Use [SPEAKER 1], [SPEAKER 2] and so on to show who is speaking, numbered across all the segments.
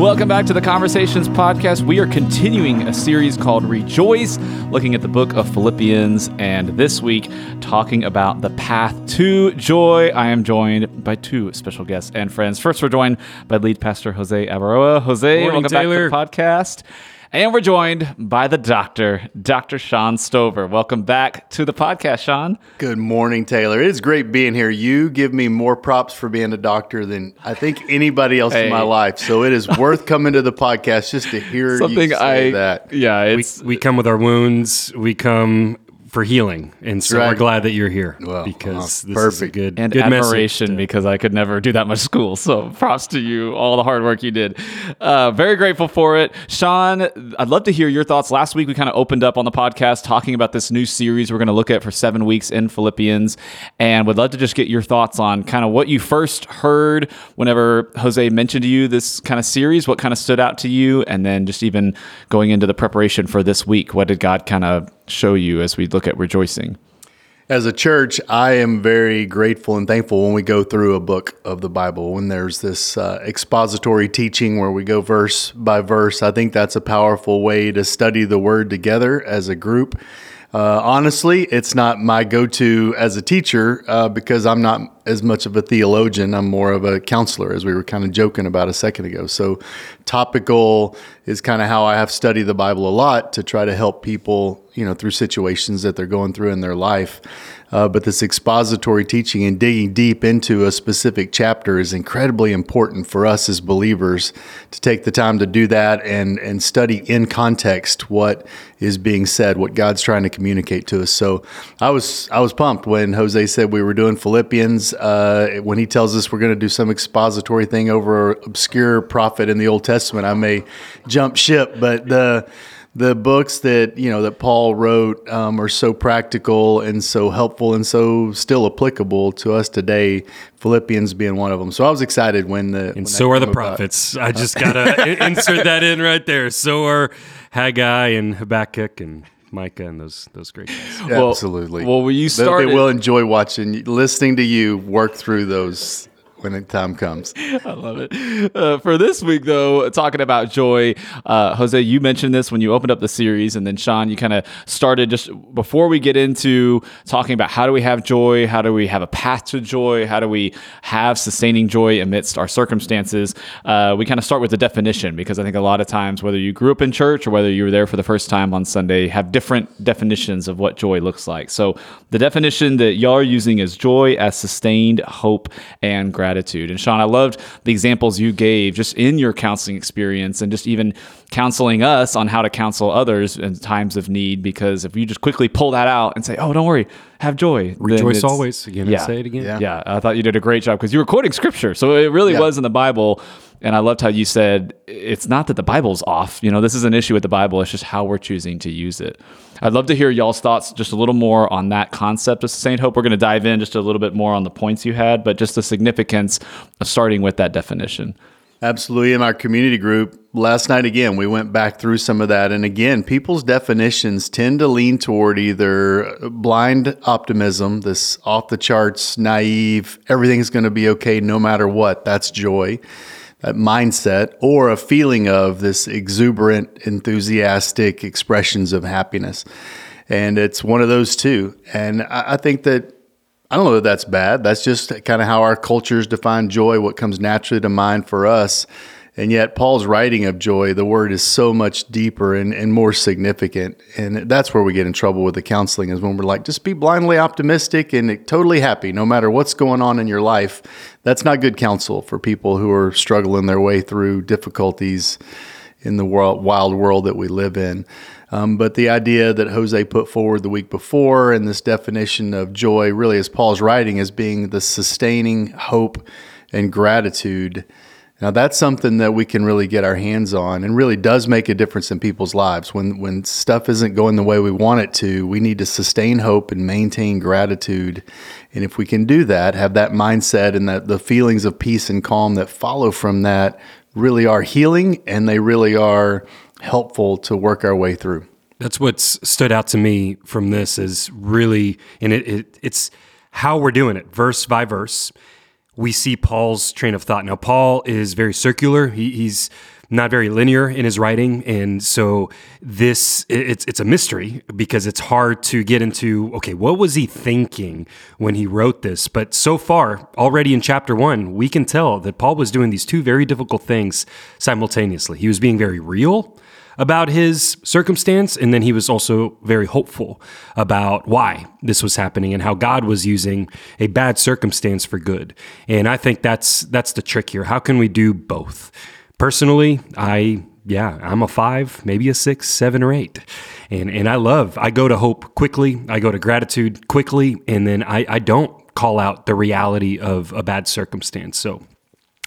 [SPEAKER 1] Welcome back to the Conversations Podcast. We are continuing a series called Rejoice, looking at the book of Philippians, and this week talking about the path to joy. I am joined by two special guests and friends. First, we're joined by lead pastor Jose Avaroa. Jose,
[SPEAKER 2] Morning,
[SPEAKER 1] welcome
[SPEAKER 2] Taylor.
[SPEAKER 1] back to the podcast. And we're joined by the doctor, Dr. Shawn Stoever. Welcome back to the podcast, Shawn.
[SPEAKER 3] Good morning, Taylor. It is great being here. You give me more props for being a doctor than I think anybody else
[SPEAKER 1] Hey.
[SPEAKER 3] in my life. So it is worth coming to the podcast just to hear
[SPEAKER 1] Something
[SPEAKER 3] you say
[SPEAKER 1] I,
[SPEAKER 3] that.
[SPEAKER 1] yeah,
[SPEAKER 2] We, we come with our wounds. We come for healing, and so
[SPEAKER 3] right.
[SPEAKER 2] we're glad that you're here
[SPEAKER 3] Well,
[SPEAKER 2] because
[SPEAKER 3] uh,
[SPEAKER 2] this is a
[SPEAKER 3] perfect.
[SPEAKER 2] good
[SPEAKER 1] and
[SPEAKER 2] good
[SPEAKER 1] admiration
[SPEAKER 2] message.
[SPEAKER 1] because I could never do that much school. So props to you, all the hard work you did. Uh, very grateful for it. Shawn, I'd love to hear your thoughts. Last week, we kind of opened up on the podcast talking about this new series we're going to look at for seven weeks in Philippians. And would love to just get your thoughts on kind of what you first heard whenever Jose mentioned to you this kind of series, what kind of stood out to you, and then just even going into the preparation for this week. What did God kind of show you as we look at rejoicing?
[SPEAKER 3] As a church, I am very grateful and thankful when we go through a book of the Bible, when there's this uh, expository teaching where we go verse by verse. I think that's a powerful way to study the word together as a group. Uh, honestly, it's not my go to as a teacher uh, because I'm not as much of a theologian. I'm more of a counselor, as we were kind of joking about a second ago. So, topical is kind of how I have studied the Bible a lot to try to help people, you know, through situations that they're going through in their life. Uh, but this expository teaching and digging deep into a specific chapter is incredibly important for us as believers to take the time to do that and and study in context what is being said, what God's trying to communicate to us. So I was I was pumped when Jose said we were doing Philippians. Uh, when he tells us we're going to do some expository thing over an obscure prophet in the Old Testament, I may jump ship, but the the books that you know that Paul wrote um, are so practical and so helpful and so still applicable to us today. Philippians being one of them. So I was excited when the
[SPEAKER 2] And so are the prophets. I just gotta insert that in right there. So are Haggai and Habakkuk and Micah and those those great guys.
[SPEAKER 1] Well-
[SPEAKER 3] Absolutely.
[SPEAKER 1] well, when you
[SPEAKER 3] They-
[SPEAKER 1] started-
[SPEAKER 3] they will enjoy watching, listening to you work through those when the time comes.
[SPEAKER 1] I love it. Uh, for this week, though, talking about joy, uh, Jose, you mentioned this when you opened up the series, and then Shawn, you kind of started just before we get into talking about how do we have joy, how do we have a path to joy, how do we have sustaining joy amidst our circumstances. Uh, we kind of start with the definition because I think a lot of times, whether you grew up in church or whether you were there for the first time on Sunday, have different definitions of what joy looks like. So the definition that y'all are using is joy as sustained hope and gratitude. And Shawn, I loved the examples you gave just in your counseling experience and just even counseling us on how to counsel others in times of need. Because if you just quickly pull that out and say, "Oh, don't worry, have joy,"
[SPEAKER 2] Rejoice always. Again,
[SPEAKER 1] Yeah.
[SPEAKER 2] and say it again.
[SPEAKER 3] Yeah.
[SPEAKER 1] yeah, I thought you did a great job because you were quoting scripture. So it really
[SPEAKER 3] Yeah.
[SPEAKER 1] was in the Bible. And I loved how you said it's not that the Bible's off. You know, this is an issue with the Bible. It's just how we're choosing to use it. I'd love to hear y'all's thoughts just a little more on that concept of sustained hope. We're going to dive in just a little bit more on the points you had, but just the significance of starting with that definition.
[SPEAKER 3] Absolutely. In our community group, last night again, we went back through some of that. And again, people's definitions tend to lean toward either blind optimism, this off the charts, naive, everything's going to be okay no matter what. That's joy, that mindset, or a feeling of this exuberant, enthusiastic expressions of happiness. And it's one of those two. And I, I think that I don't know that that's bad. That's just kind of how our cultures define joy, what comes naturally to mind for us. And yet, Paul's writing of joy, the word is so much deeper and, and more significant. And that's where we get in trouble with the counseling is when we're like, just be blindly optimistic and totally happy no matter what's going on in your life. That's not good counsel for people who are struggling their way through difficulties in the world, wild world that we live in. Um, but the idea that Jose put forward the week before and this definition of joy, really, as Paul's writing, as being the sustaining hope and gratitude. Now, that's something that we can really get our hands on and really does make a difference in people's lives. When, when stuff isn't going the way we want it to, we need to sustain hope and maintain gratitude. And if we can do that, have that mindset and that the feelings of peace and calm that follow from that really are healing and they really are helpful to work our way through.
[SPEAKER 2] That's what's stood out to me from this is really, and it, it it's how we're doing it, verse by verse. We see Paul's train of thought. Now, Paul is very circular. He, he's not very linear in his writing, and so this it's it's a mystery because it's hard to get into. Okay, what was he thinking when he wrote this? But so far, already in chapter one, we can tell that Paul was doing these two very difficult things simultaneously. He was being very real about his circumstance, and then he was also very hopeful about why this was happening and how God was using a bad circumstance for good. And I think that's that's the trick here. How can we do both? Personally, I yeah, I'm a five, maybe a six, seven, or eight. And and I love, I go to hope quickly, I go to gratitude quickly, and then I, I don't call out the reality of a bad circumstance. So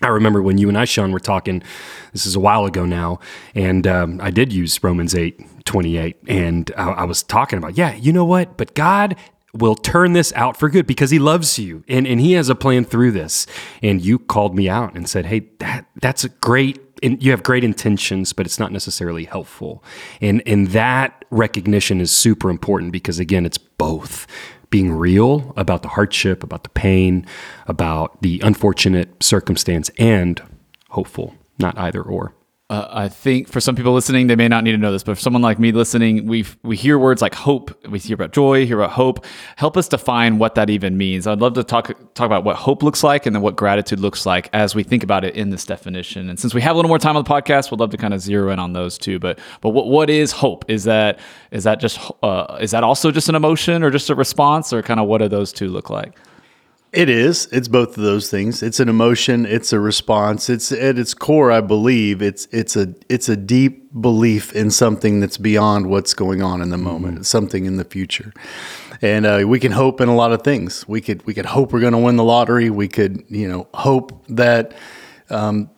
[SPEAKER 2] I remember when you and I, Shawn, were talking, this is a while ago now, and um, I did use Romans 8 28. And I, I was talking about, yeah, you know what? But God will turn this out for good because he loves you and, and he has a plan through this. And you called me out and said, Hey, that that's a great and you have great intentions, but it's not necessarily helpful. And and that recognition is super important because again, it's both being real about the hardship, about the pain, about the unfortunate circumstance, and hopeful, not either or.
[SPEAKER 1] Uh, I think for some people listening, they may not need to know this, but for someone like me listening, we we hear words like hope, we hear about joy, hear about hope. Help us define what that even means. I'd love to talk talk about what hope looks like and then what gratitude looks like as we think about it in this definition. And since we have a little more time on the podcast, we'd love to kind of zero in on those two. But but what what is hope? Is that is that just uh, is that also just an emotion or just a response, or kind of what do those two look like?
[SPEAKER 3] It is. It's both of those things. It's an emotion. It's a response. It's at its core, I believe. It's it's a it's a deep belief in something that's beyond what's going on in the moment. Mm-hmm. Something in the future, and uh, we can hope in a lot of things. We could we could hope we're going to win the lottery. We could you know hope that. Um,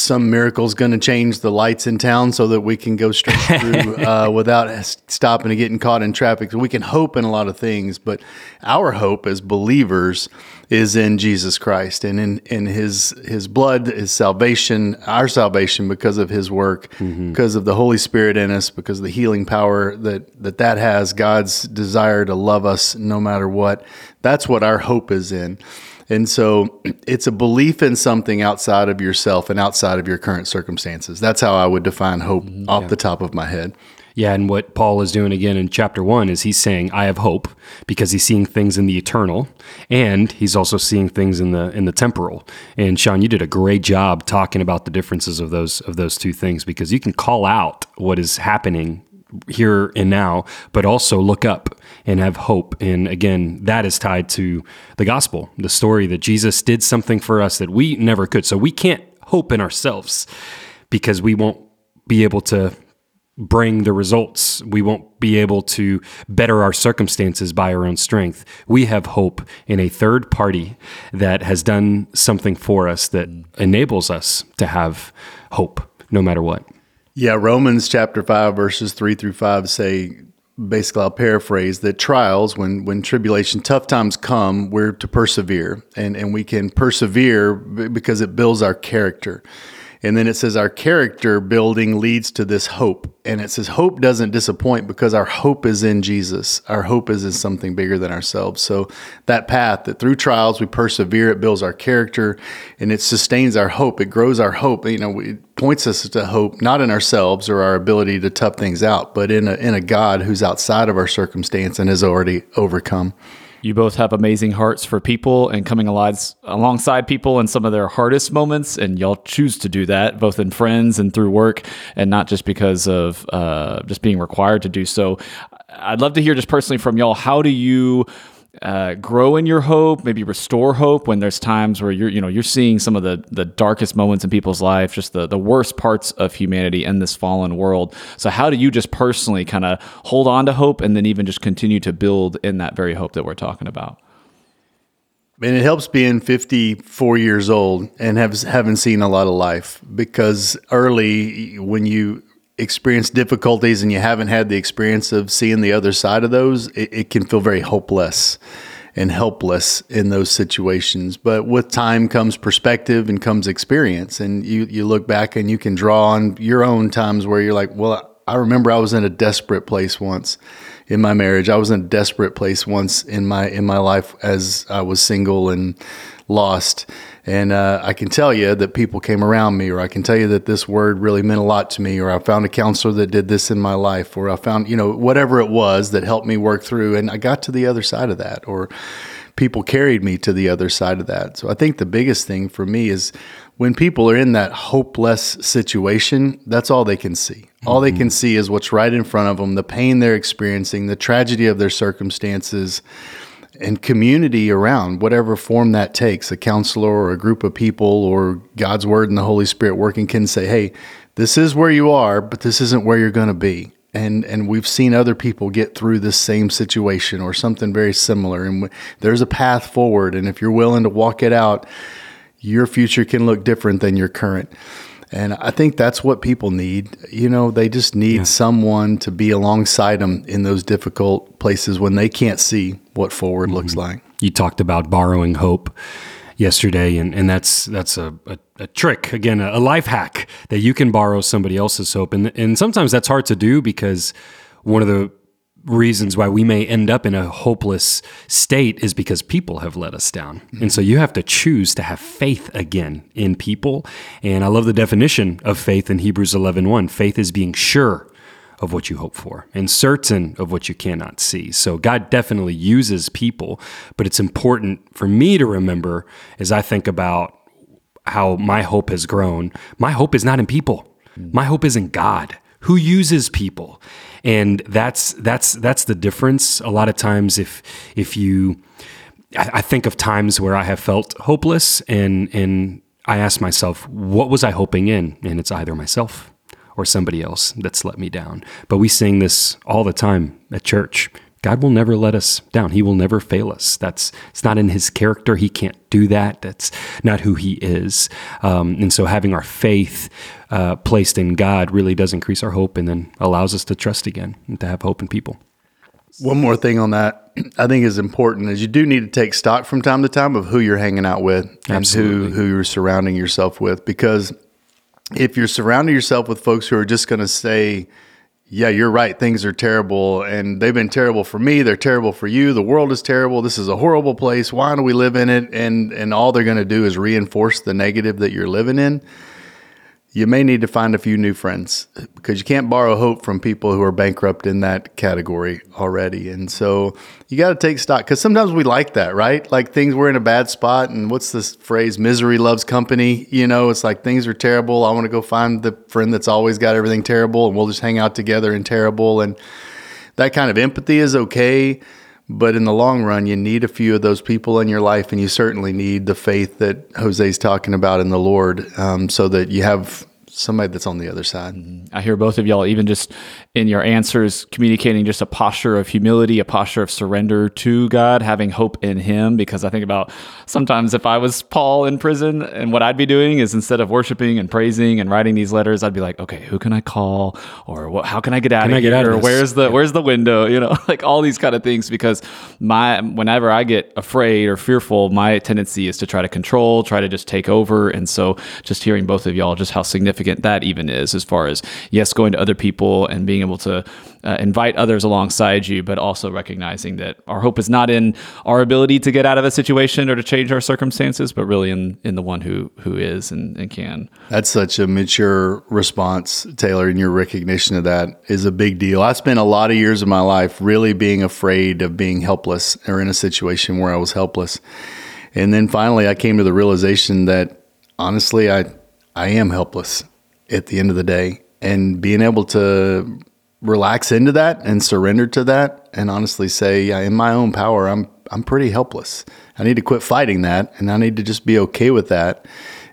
[SPEAKER 3] some miracle is going to change the lights in town so that we can go straight through uh, without stopping and getting caught in traffic. So we can hope in a lot of things, but our hope as believers is in Jesus Christ and in, in his his blood, his salvation, our salvation because of his work, mm-hmm. because of the Holy Spirit in us, because of the healing power that, that that has, God's desire to love us no matter what. That's what our hope is in. And so it's a belief in something outside of yourself and outside of your current circumstances. That's how I would define hope mm-hmm. off yeah. the top of my head.
[SPEAKER 2] Yeah, and what Paul is doing again in chapter one is he's saying, "I have hope," because he's seeing things in the eternal, and he's also seeing things in the in the temporal. And Shawn, you did a great job talking about the differences of those of those two things because you can call out what is happening here and now, but also look up and have hope. And again, that is tied to the gospel, the story that Jesus did something for us that we never could. So we can't hope in ourselves because we won't be able to bring the results. We won't be able to better our circumstances by our own strength. We have hope in a third party that has done something for us that enables us to have hope no matter what.
[SPEAKER 3] Yeah, Romans chapter 5 verses 3 through 5 say basically I'll paraphrase that trials when when tribulation tough times come we're to persevere and and we can persevere because it builds our character. And then it says our character building leads to this hope. And it says hope doesn't disappoint because our hope is in Jesus. Our hope is in something bigger than ourselves. So that path that through trials we persevere, it builds our character and it sustains our hope. It grows our hope. You know, it points us to hope, not in ourselves or our ability to tough things out, but in a, in a God who's outside of our circumstance and has already overcome.
[SPEAKER 1] You both have amazing hearts for people and coming alongside people in some of their hardest moments, and y'all choose to do that both in friends and through work, and not just because of uh, just being required to do so. I'd love to hear just personally from y'all. How do you? Uh, grow in your hope, maybe restore hope when there's times where you're, you know, you're seeing some of the the darkest moments in people's life, just the the worst parts of humanity in this fallen world. So how do you just personally kind of hold on to hope and then even just continue to build in that very hope that we're talking about?
[SPEAKER 3] And it helps being 54 years old and have, having seen a lot of life because early when you experienced difficulties and you haven't had the experience of seeing the other side of those, it, it, can feel very hopeless and helpless in those situations. But with time comes perspective and comes experience. And you, you look back and you can draw on your own times where you're like, well, I remember I was in a desperate place once in my marriage. I was in a desperate place once in my in my life as I was single and lost. And uh, I can tell you that people came around me, or I can tell you that this word really meant a lot to me, or I found a counselor that did this in my life, or I found, you know, whatever it was that helped me work through. And I got to the other side of that, or people carried me to the other side of that. So I think the biggest thing for me is when people are in that hopeless situation, that's all they can see. All they can see is what's right in front of them, the pain they're experiencing, the tragedy of their circumstances, and community around, whatever form that takes a counselor or a group of people or God's word and the Holy Spirit working can say, hey, this is where you are, but this isn't where you're going to be. And, and we've seen other people get through this same situation or something very similar. And there's a path forward. And if you're willing to walk it out, your future can look different than your current. And I think that's what people need. You know, they just need yeah. someone to be alongside them in those difficult places when they can't see what forward mm-hmm. looks like.
[SPEAKER 2] You talked about borrowing hope yesterday, and, and that's that's a, a, a trick again, a, a, life hack that you can borrow somebody else's hope, and and sometimes that's hard to do because one of the reasons why we may end up in a hopeless state is because people have let us down. Mm-hmm. And so you have to choose to have faith again in people. And I love the definition of faith in Hebrews 11:1. Faith is being sure of what you hope for and certain of what you cannot see. So God definitely uses people, but it's important for me to remember as I think about how my hope has grown. My hope is not in people. My hope is in God who uses people. And that's that's that's the difference. A lot of times if if you I, I think of times where i have felt hopeless and and i ask myself what was i hoping in? And it's either myself or somebody else that's let me down. But we sing this all the time at church God will never let us down. He will never fail us. That's it's not in His character. He can't do that. That's not who He is. Um, and so, having our faith uh, placed in God really does increase our hope, and then allows us to trust again and to have hope in people.
[SPEAKER 3] One more thing on that, I think is important is you do need to take stock from time to time of who you're hanging out with and Absolutely. who who you're surrounding yourself with, because if you're surrounding yourself with folks who are just going to say yeah, you're right. Things are terrible, and they've been terrible for me. They're terrible for you. The world is terrible. This is a horrible place. Why do we live in it? And and all they're going to do is reinforce the negative that you're living in you may need to find a few new friends because you can't borrow hope from people who are bankrupt in that category already. And so you got to take stock because sometimes we like that, right? Like things we're in a bad spot. And what's this phrase? Misery loves company. You know, it's like things are terrible. I want to go find the friend that's always got everything terrible and we'll just hang out together in terrible. And that kind of empathy is okay. But in the long run, you need a few of those people in your life, and you certainly need the faith that Jose's talking about in the Lord, um, so that you have somebody that's on the other side.
[SPEAKER 1] Mm-hmm. I hear both of y'all, even just in your answers, communicating just a posture of humility, a posture of surrender to God, having hope in Him. Because I think about sometimes if I was Paul in prison and what I'd be doing is instead of worshiping and praising and writing these letters, I'd be like, okay, who can I call? Or what, how can I get out can of I here? Out of where's the, where's the window? You know, like all these kind of things. Because my, whenever I get afraid or fearful, my tendency is to try to control, try to just take over. And so just hearing both of y'all, just how significant that even is as far as, yes, going to other people and being able to uh, invite others alongside you, but also recognizing that our hope is not in our ability to get out of a situation or to change our circumstances, but really in, in the one who who is and, and can.
[SPEAKER 3] That's such a mature response, Taylor, and your recognition of that is a big deal. I spent a lot of years of my life really being afraid of being helpless or in a situation where I was helpless. And then finally I came to the realization that honestly I I am helpless at the end of the day and being able to relax into that and surrender to that and honestly say, yeah, in my own power, I'm I'm pretty helpless. I need to quit fighting that and I need to just be okay with that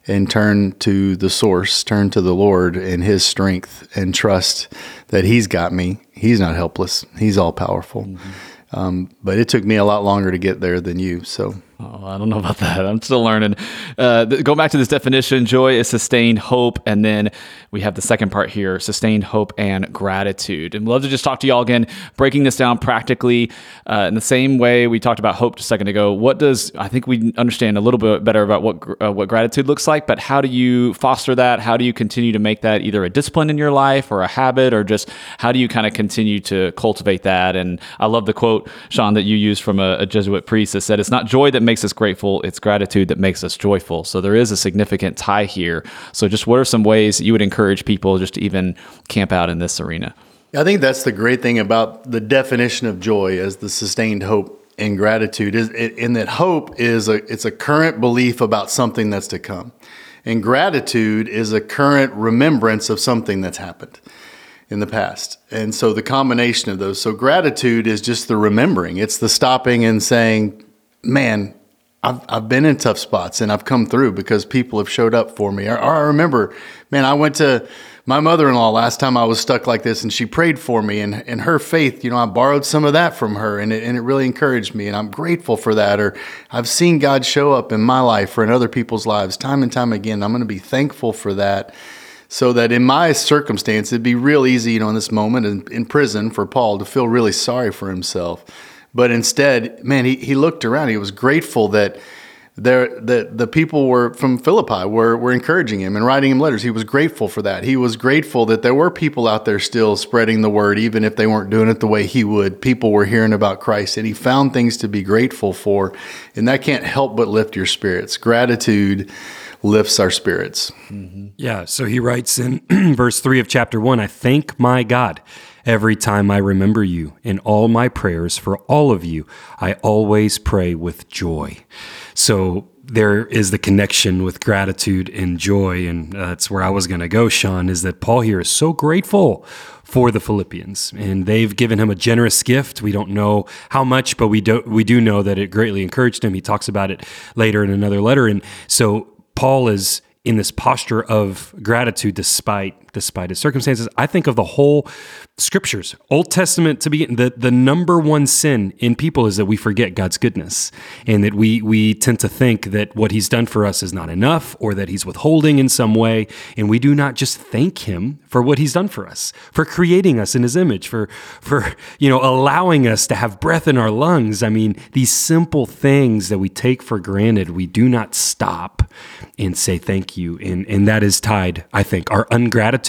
[SPEAKER 3] and turn to the source, turn to the Lord and his strength and trust that he's got me. He's not helpless. He's all powerful. Mm-hmm. Um, but it took me a lot longer to get there than you. So
[SPEAKER 1] Oh, I don't know about that. I'm still learning. Uh, th- go back to this definition. Joy is sustained hope, and then we have the second part here: sustained hope and gratitude. And love to just talk to y'all again, breaking this down practically uh, in the same way we talked about hope just a second ago. What does I think we understand a little bit better about what uh, what gratitude looks like, but how do you foster that? How do you continue to make that either a discipline in your life or a habit, or just how do you kind of continue to cultivate that? And I love the quote, Shawn, that you used from a, a Jesuit priest that said, "It's not joy that makes us grateful; it's gratitude that makes us joyful." So there is a significant tie here. So just what are some ways you would encourage people just to even camp out in this arena?
[SPEAKER 3] I think that's the great thing about the definition of joy as the sustained hope and gratitude is in that hope is a it's a current belief about something that's to come. And gratitude is a current remembrance of something that's happened in the past. And so the combination of those. So gratitude is just the remembering. It's the stopping and saying, "Man, I've, I've been in tough spots and I've come through because people have showed up for me. Or I remember, man, I went to my mother in law last time I was stuck like this and she prayed for me and, and her faith, you know, I borrowed some of that from her and it, and it really encouraged me and I'm grateful for that. Or I've seen God show up in my life or in other people's lives time and time again. I'm going to be thankful for that so that in my circumstance, it'd be real easy, you know, in this moment in, in prison for Paul to feel really sorry for himself. But instead, man, he, he looked around. He was grateful that there that the people were from Philippi were, were encouraging him and writing him letters. He was grateful for that. He was grateful that there were people out there still spreading the word, even if they weren't doing it the way he would. People were hearing about Christ, and he found things to be grateful for, and that can't help but lift your spirits. Gratitude lifts our spirits.
[SPEAKER 2] Mm-hmm. Yeah. So he writes in verse three of chapter one I thank my God every time I remember you. In all my prayers for all of you, I always pray with joy. So there is the connection with gratitude and joy. And uh, that's where I was going to go, Shawn, is that Paul here is so grateful for the Philippians, and they've given him a generous gift. We don't know how much, but we do we do know that it greatly encouraged him. He talks about it later in another letter, and so Paul is in this posture of gratitude despite despite his circumstances. I think of the whole scriptures, Old Testament to begin. The the number one sin in people is that we forget God's goodness, and that we we tend to think that what He's done for us is not enough, or that He's withholding in some way, and we do not just thank Him for what He's done for us, for creating us in His image, for for you know allowing us to have breath in our lungs. I mean, these simple things that we take for granted, we do not stop and say thank you, and and that is tied, I think, our ungratitude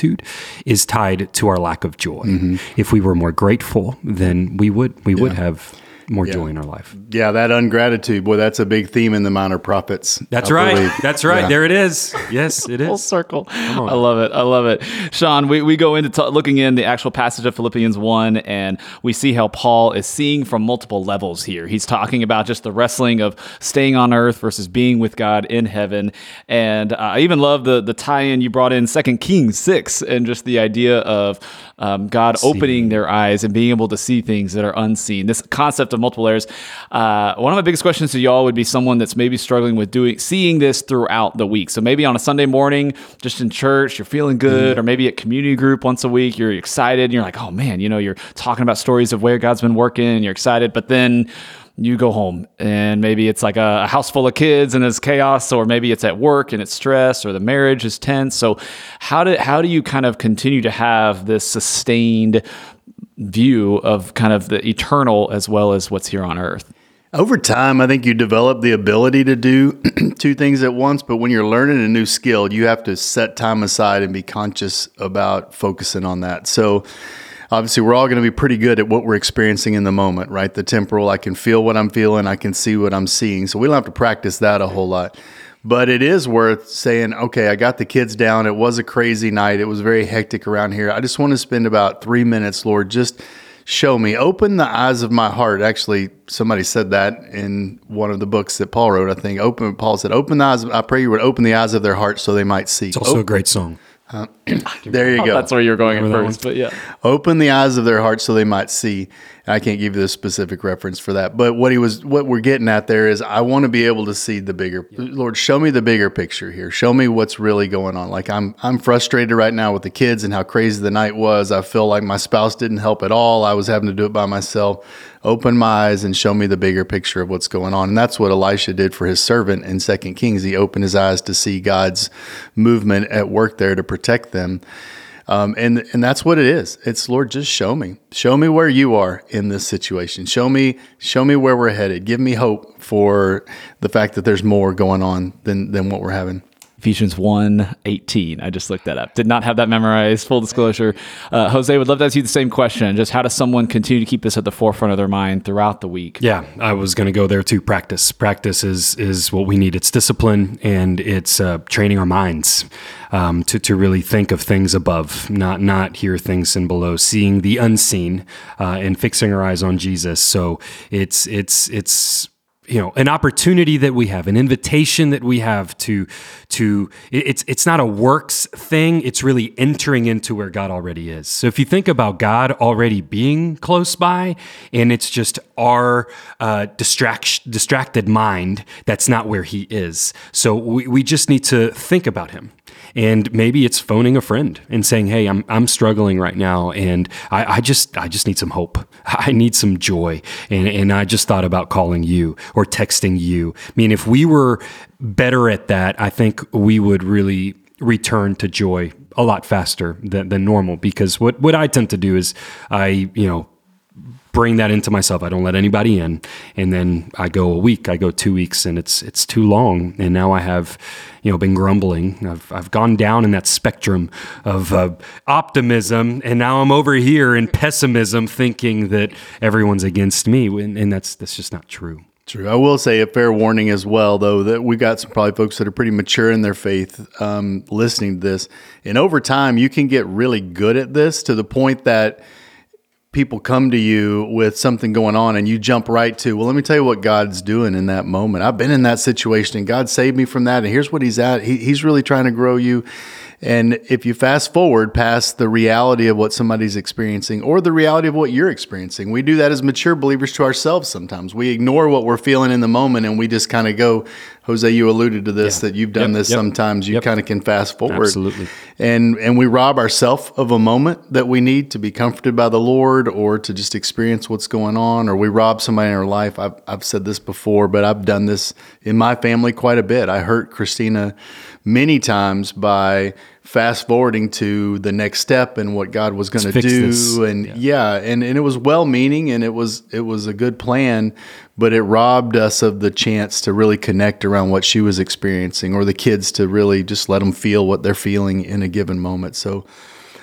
[SPEAKER 2] is tied to our lack of joy. Mm-hmm. If we were more grateful, then we would we yeah. would have more yeah. joy in our life.
[SPEAKER 3] Yeah, that ungratitude, boy, that's a big theme in the minor prophets.
[SPEAKER 2] That's I right. Believe. That's right. Yeah. There it is. Yes, it is.
[SPEAKER 1] Full circle. I love it. I love it. Shawn, we, we go into t- looking in the actual passage of Philippians 1, and we see how Paul is seeing from multiple levels here. He's talking about just the wrestling of staying on earth versus being with God in heaven. And uh, I even love the, the tie in you brought in Second Kings 6 and just the idea of um, God opening their eyes and being able to see things that are unseen. This concept of multiple layers. Uh, one of my biggest questions to y'all would be someone that's maybe struggling with doing seeing this throughout the week. So maybe on a Sunday morning, just in church, you're feeling good, mm-hmm. or maybe at community group once a week, you're excited. And you're like, oh man, you know, you're talking about stories of where God's been working, and you're excited, but then you go home. And maybe it's like a, house full of kids and it's chaos or maybe it's at work and it's stress or the marriage is tense. So how do how do you kind of continue to have this sustained view of kind of the eternal as well as what's here on earth?
[SPEAKER 3] Over time, I think you develop the ability to do two things at once, but when you're learning a new skill, you have to set time aside and be conscious about focusing on that. So, obviously we're all going to be pretty good at what we're experiencing in the moment, right? The temporal, I can feel what I'm feeling, I can see what I'm seeing. So we don't have to practice that a whole lot. But it is worth saying, okay, I got the kids down. It was a crazy night. It was very hectic around here. I just want to spend about three minutes, Lord, just show me, open the eyes of my heart. Actually, somebody said that in one of the books that Paul wrote, I think. Open Paul said, Open the eyes, I pray you would open the eyes of their heart so they might see.
[SPEAKER 2] It's also a great song. Uh,
[SPEAKER 3] there you go.
[SPEAKER 1] That's where you're going at first, but yeah.
[SPEAKER 3] Open the eyes of their hearts so they might see. I can't give you the specific reference for that, but what he was, what we're getting at there is, I want to be able to see the bigger. Lord, show me the bigger picture here. Show me what's really going on. Like I'm, I'm frustrated right now with the kids and how crazy the night was. I feel like my spouse didn't help at all. I was having to do it by myself. Open my eyes and show me the bigger picture of what's going on. And that's what Elisha did for his servant in Second Kings. He opened his eyes to see God's movement at work there to protect them. Um, and and that's what it is. It's Lord, just show me, show me where you are in this situation. Show me, show me where we're headed. Give me hope for the fact that there's more going on than than what we're having.
[SPEAKER 1] Ephesians 1 18. I just looked that up. Did not have that memorized. Full disclosure. Uh, Jose would love to ask you the same question. Just how does someone continue to keep this at the forefront of their mind throughout the week?
[SPEAKER 2] Yeah, I was going to go there too. Practice. Practice is is what we need. It's discipline and it's uh, training our minds um, to to really think of things above, not not hear things and below, seeing the unseen uh, and fixing our eyes on Jesus. So it's it's it's you know an opportunity that we have an invitation that we have to to it's it's not a works thing. It's really entering into where god already is. So if you think about god already being close by and it's just our uh, distract, distracted mind that's not where he is. So we, we just need to think about him and maybe it's phoning a friend and saying, "Hey, I'm I'm struggling right now, and I, I just I just need some hope. I need some joy." And and I just thought about calling you or texting you. I mean, if we were better at that, I think we would really return to joy a lot faster than, than normal. Because what what I tend to do is I you know bring that into myself. I don't let anybody in, and then I go a week, I go two weeks, and it's it's too long. And now I have, you know, been grumbling. I've I've gone down in that spectrum of uh, optimism, and now I'm over here in pessimism, thinking that everyone's against me, and, and that's that's just not true.
[SPEAKER 3] True. I will say a fair warning as well, though, that we got some probably folks that are pretty mature in their faith um, listening to this. And over time, you can get really good at this to the point that people come to you with something going on and you jump right to, well, let me tell you what God's doing in that moment. I've been in that situation and God saved me from that. And here's what He's at. He, he's really trying to grow you. And if you fast forward past the reality of what somebody's experiencing or the reality of what you're experiencing, we do that as mature believers to ourselves sometimes. We ignore what we're feeling in the moment and we just kind of go, Jose, you alluded to this yeah. that you've done yep, this yep, sometimes. You yep. kind of can fast forward.
[SPEAKER 2] Absolutely.
[SPEAKER 3] And and we rob ourselves of a moment that we need to be comforted by the Lord or to just experience what's going on, or we rob somebody in our life. I've I've said this before, but I've done this in my family quite a bit. I hurt Christina many times by fast forwarding to the next step and what God was going to do
[SPEAKER 2] this.
[SPEAKER 3] and
[SPEAKER 2] yeah.
[SPEAKER 3] yeah. and and it was well meaning and it was it was a good plan but it robbed us of the chance to really connect around what she was experiencing or the kids to really just let them feel what they're feeling in a given moment so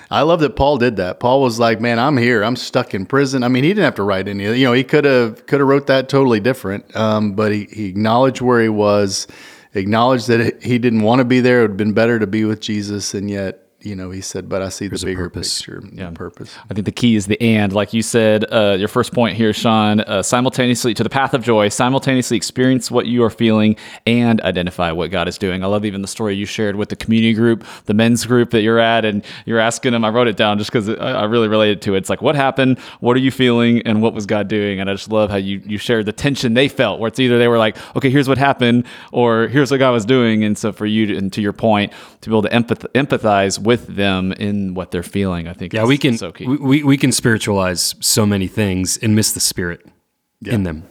[SPEAKER 3] I love that Paul did that. Paul was like, "Man, I'm here. I'm stuck in prison." I mean, he didn't have to write any. You know, he could have could have wrote that totally different. Um, but he, he acknowledged where he was acknowledged that he didn't want to be there. It would have been better to be with Jesus, and yet you know, he said, but I see There's the bigger picture, yeah. purpose.
[SPEAKER 1] I think the key is the and, like you said, uh, your first point here, Shawn, uh, simultaneously to the path of joy, simultaneously experience what you are feeling and identify what God is doing. I love even the story you shared with the community group, the men's group that you're at, and you're asking them. I wrote it down just because I really related to it. It's like, what happened? What are you feeling? And what was God doing? And I just love how you, you shared the tension they felt, where it's either they were like, okay, here's what happened, or here's what God was doing. And so for you, to, and to your point, to be able to empath- empathize with with them in what they're feeling. I think
[SPEAKER 2] yeah, we can so we, we can spiritualize so many things and miss the spirit yeah. in them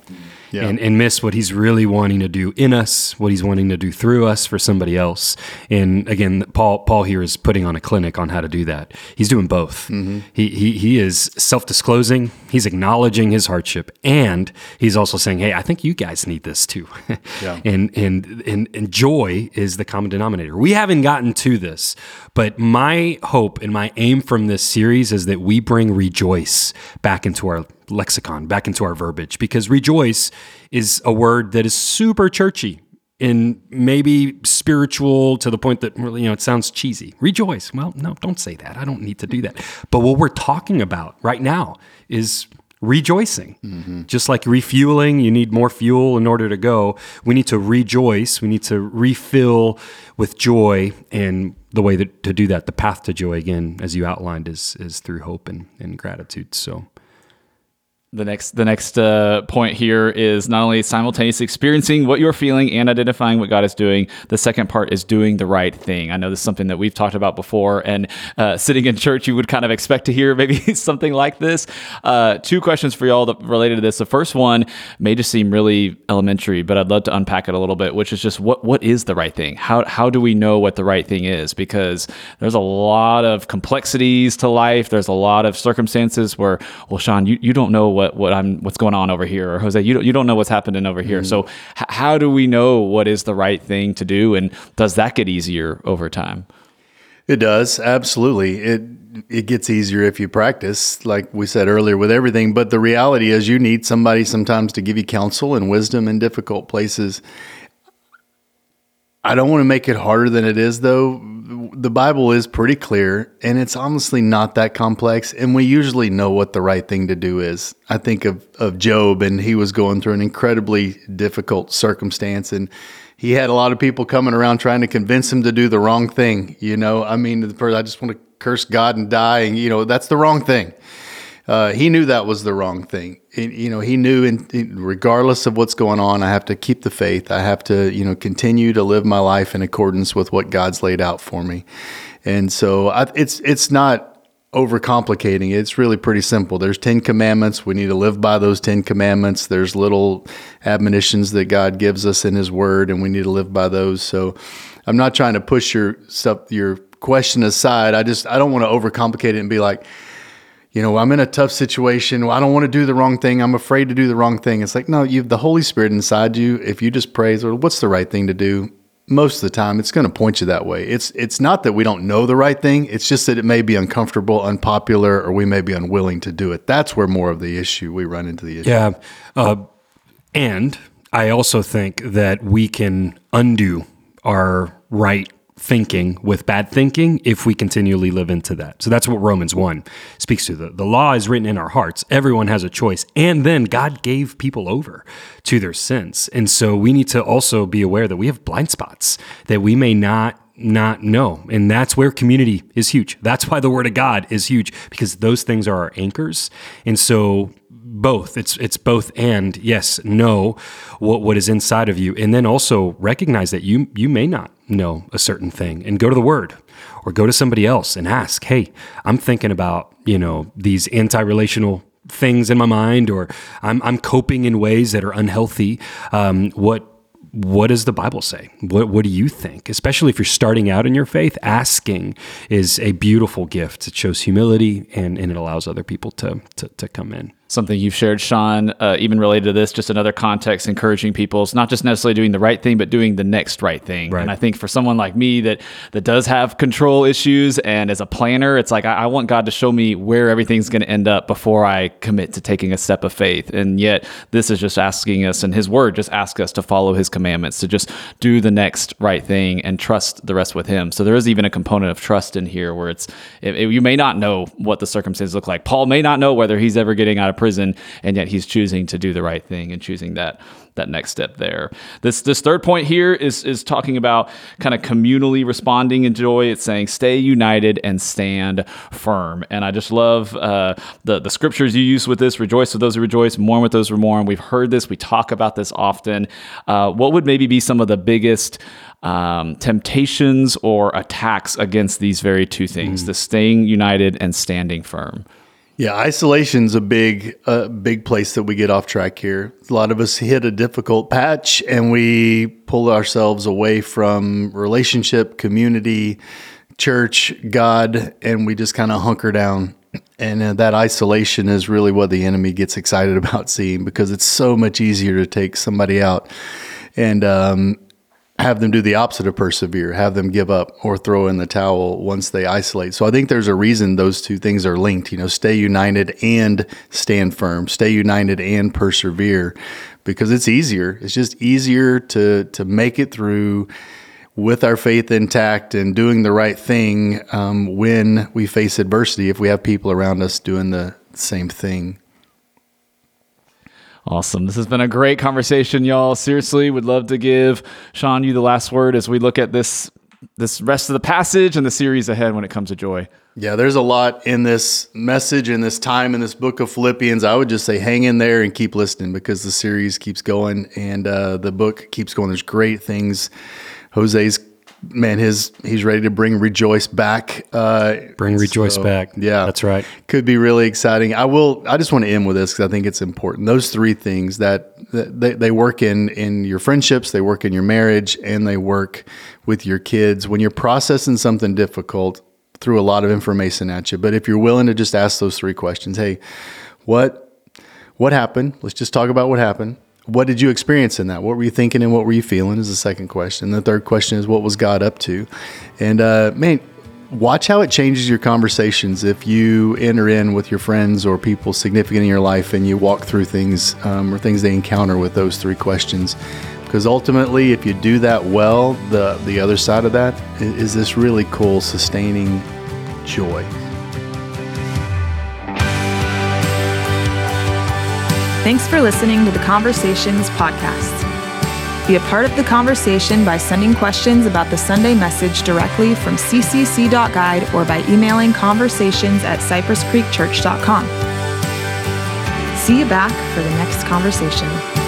[SPEAKER 2] yeah. and, and miss what he's really wanting to do in us, what he's wanting to do through us for somebody else. And again, Paul Paul here is putting on a clinic on how to do that. He's doing both. Mm-hmm. He, he he is self disclosing. He's acknowledging his hardship, and he's also saying, "Hey, I think you guys need this too." yeah. and, and and and joy is the common denominator. We haven't gotten to this, but my hope and my aim from this series is that we bring rejoice back into our lexicon, back into our verbiage, because rejoice is a word that is super churchy and maybe spiritual to the point that you know it sounds cheesy. Rejoice. Well, no, don't say that. I don't need to do that. But what we're talking about right now is rejoicing. Mm-hmm. Just like refueling, you need more fuel in order to go. We need to rejoice. We need to refill with joy. And the way that, to do that, the path to joy, again, as you outlined, is is through hope and, and gratitude. So
[SPEAKER 1] the next the next uh, point here is not only simultaneously experiencing what you're feeling and identifying what God is doing. The second part is doing the right thing. I know this is something that we've talked about before, and uh, sitting in church, you would kind of expect to hear maybe something like this. Uh, two questions for y'all that related to this. The first one may just seem really elementary, but I'd love to unpack it a little bit, which is just what what is the right thing? How how do we know what the right thing is? Because there's a lot of complexities to life. There's a lot of circumstances where, well, Shawn, you, you don't know what what what I'm what's going on over here, or Jose, you don't you don't know what's happening over here. Mm-hmm. So h- how do we know what is the right thing to do, and does that get easier over time?
[SPEAKER 3] It does absolutely. It it gets easier if you practice, like we said earlier, with everything. But the reality is, you need somebody sometimes to give you counsel and wisdom in difficult places. I don't want to make it harder than it is, though the Bible is pretty clear and it's honestly not that complex. And we usually know what the right thing to do is. I think of, of Job and he was going through an incredibly difficult circumstance and he had a lot of people coming around trying to convince him to do the wrong thing. You know, I mean, I just want to curse God and die. And, you know, that's the wrong thing. Uh, he knew that was the wrong thing. You know, he knew, regardless of what's going on, I have to keep the faith. I have to, you know, continue to live my life in accordance with what God's laid out for me. And so I, it's it's not overcomplicating it. It's really pretty simple. There's ten commandments. We need to live by those ten commandments. There's little admonitions that God gives us in His Word, and we need to live by those. So I'm not trying to push your stuff, your question aside. I just I don't want to overcomplicate it and be like you know, I'm in a tough situation. I don't want to do the wrong thing. I'm afraid to do the wrong thing. It's like, no, you have the Holy Spirit inside you. If you just praise, or what's the right thing to do? Most of the time, it's going to point you that way. It's it's not that we don't know the right thing. It's just that it may be uncomfortable, unpopular, or we may be unwilling to do it. That's where more of the issue we run into the issue.
[SPEAKER 2] Yeah, uh, and I also think that we can undo our right thinking with bad thinking if we continually live into that. So that's what Romans 1 speaks to. The, the law is written in our hearts. Everyone has a choice. And then God gave people over to their sins. And so we need to also be aware that we have blind spots that we may not not know. And that's where community is huge. That's why the word of God is huge because those things are our anchors. And so both. It's it's both and yes, know what what is inside of you, and then also recognize that you you may not know a certain thing, and go to the Word or go to somebody else and ask, "Hey, I'm thinking about you know these anti-relational." things in my mind or I'm, I'm coping in ways that are unhealthy um, what what does the Bible say? What, what do you think? Especially if you're starting out in your faith, asking is a beautiful gift. It shows humility and, and it allows other people to, to, to come in
[SPEAKER 1] something you've shared, Shawn, uh, even related to this, just another context, encouraging people. It's not just necessarily doing the right thing, but doing the next right thing. Right. And I think for someone like me that that does have control issues, and as a planner, it's like I, I want God to show me where everything's going to end up before I commit to taking a step of faith. And yet, this is just asking us, and His Word just asks us to follow His commandments, to just do the next right thing and trust the rest with Him. So there is even a component of trust in here, where it's it, it, you may not know what the circumstances look like. Paul may not know whether he's ever getting out of prison, and yet he's choosing to do the right thing and choosing that that next step there. This this third point here is is talking about kind of communally responding in joy. It's saying stay united and stand firm. And I just love uh, the the scriptures you use with this. Rejoice with those who rejoice, mourn with those who mourn. We've heard this. We talk about this often. Uh, what would maybe be some of the biggest um, temptations or attacks against these very two things: mm. the staying united and standing firm?
[SPEAKER 3] Yeah, isolation's a big, uh, big place that we get off track here. A lot of us hit a difficult patch and we pull ourselves away from relationship, community, church, God, and we just kind of hunker down. And uh, that isolation is really what the enemy gets excited about seeing because it's so much easier to take somebody out. And um, have them do the opposite of persevere, have them give up or throw in the towel once they isolate. So I think there's a reason those two things are linked, you know, stay united and stand firm, stay united and persevere because it's easier. It's just easier to to make it through with our faith intact and doing the right thing um, when we face adversity if we have people around us doing the same thing.
[SPEAKER 1] Awesome. This has been a great conversation, y'all. Seriously, would love to give Shawn you the last word as we look at this this rest of the passage and the series ahead when it comes to joy.
[SPEAKER 3] Yeah, there's a lot in this message, in this time, in this book of Philippians. I would just say hang in there and keep listening because the series keeps going and uh, the book keeps going. There's great things. Jose's man, his he's ready to bring Rejoice back. Uh,
[SPEAKER 2] Bring Rejoice
[SPEAKER 3] so,
[SPEAKER 2] back.
[SPEAKER 3] Yeah,
[SPEAKER 2] That's right.
[SPEAKER 3] Could be really exciting. I will. I just want to end with this because I think it's important. Those three things that, that they, they work in in your friendships, they work in your marriage, and they work with your kids. When you're processing something difficult, threw a lot of information at you. But if you're willing to just ask those three questions, hey, what what happened? Let's just talk about what happened. What did you experience in that? What were you thinking and what were you feeling? Is the second question. The third question is what was God up to? And uh, man, watch how it changes your conversations if you enter in with your friends or people significant in your life and you walk through things um, or things they encounter with those three questions because ultimately if you do that well the the other side of that is, is this really cool sustaining joy
[SPEAKER 4] Thanks for listening to the Conversations podcast. Be a part of the conversation by sending questions about the Sunday message directly from ccc.guide or by emailing conversations at cypresscreekchurch.com. See you back for the next conversation.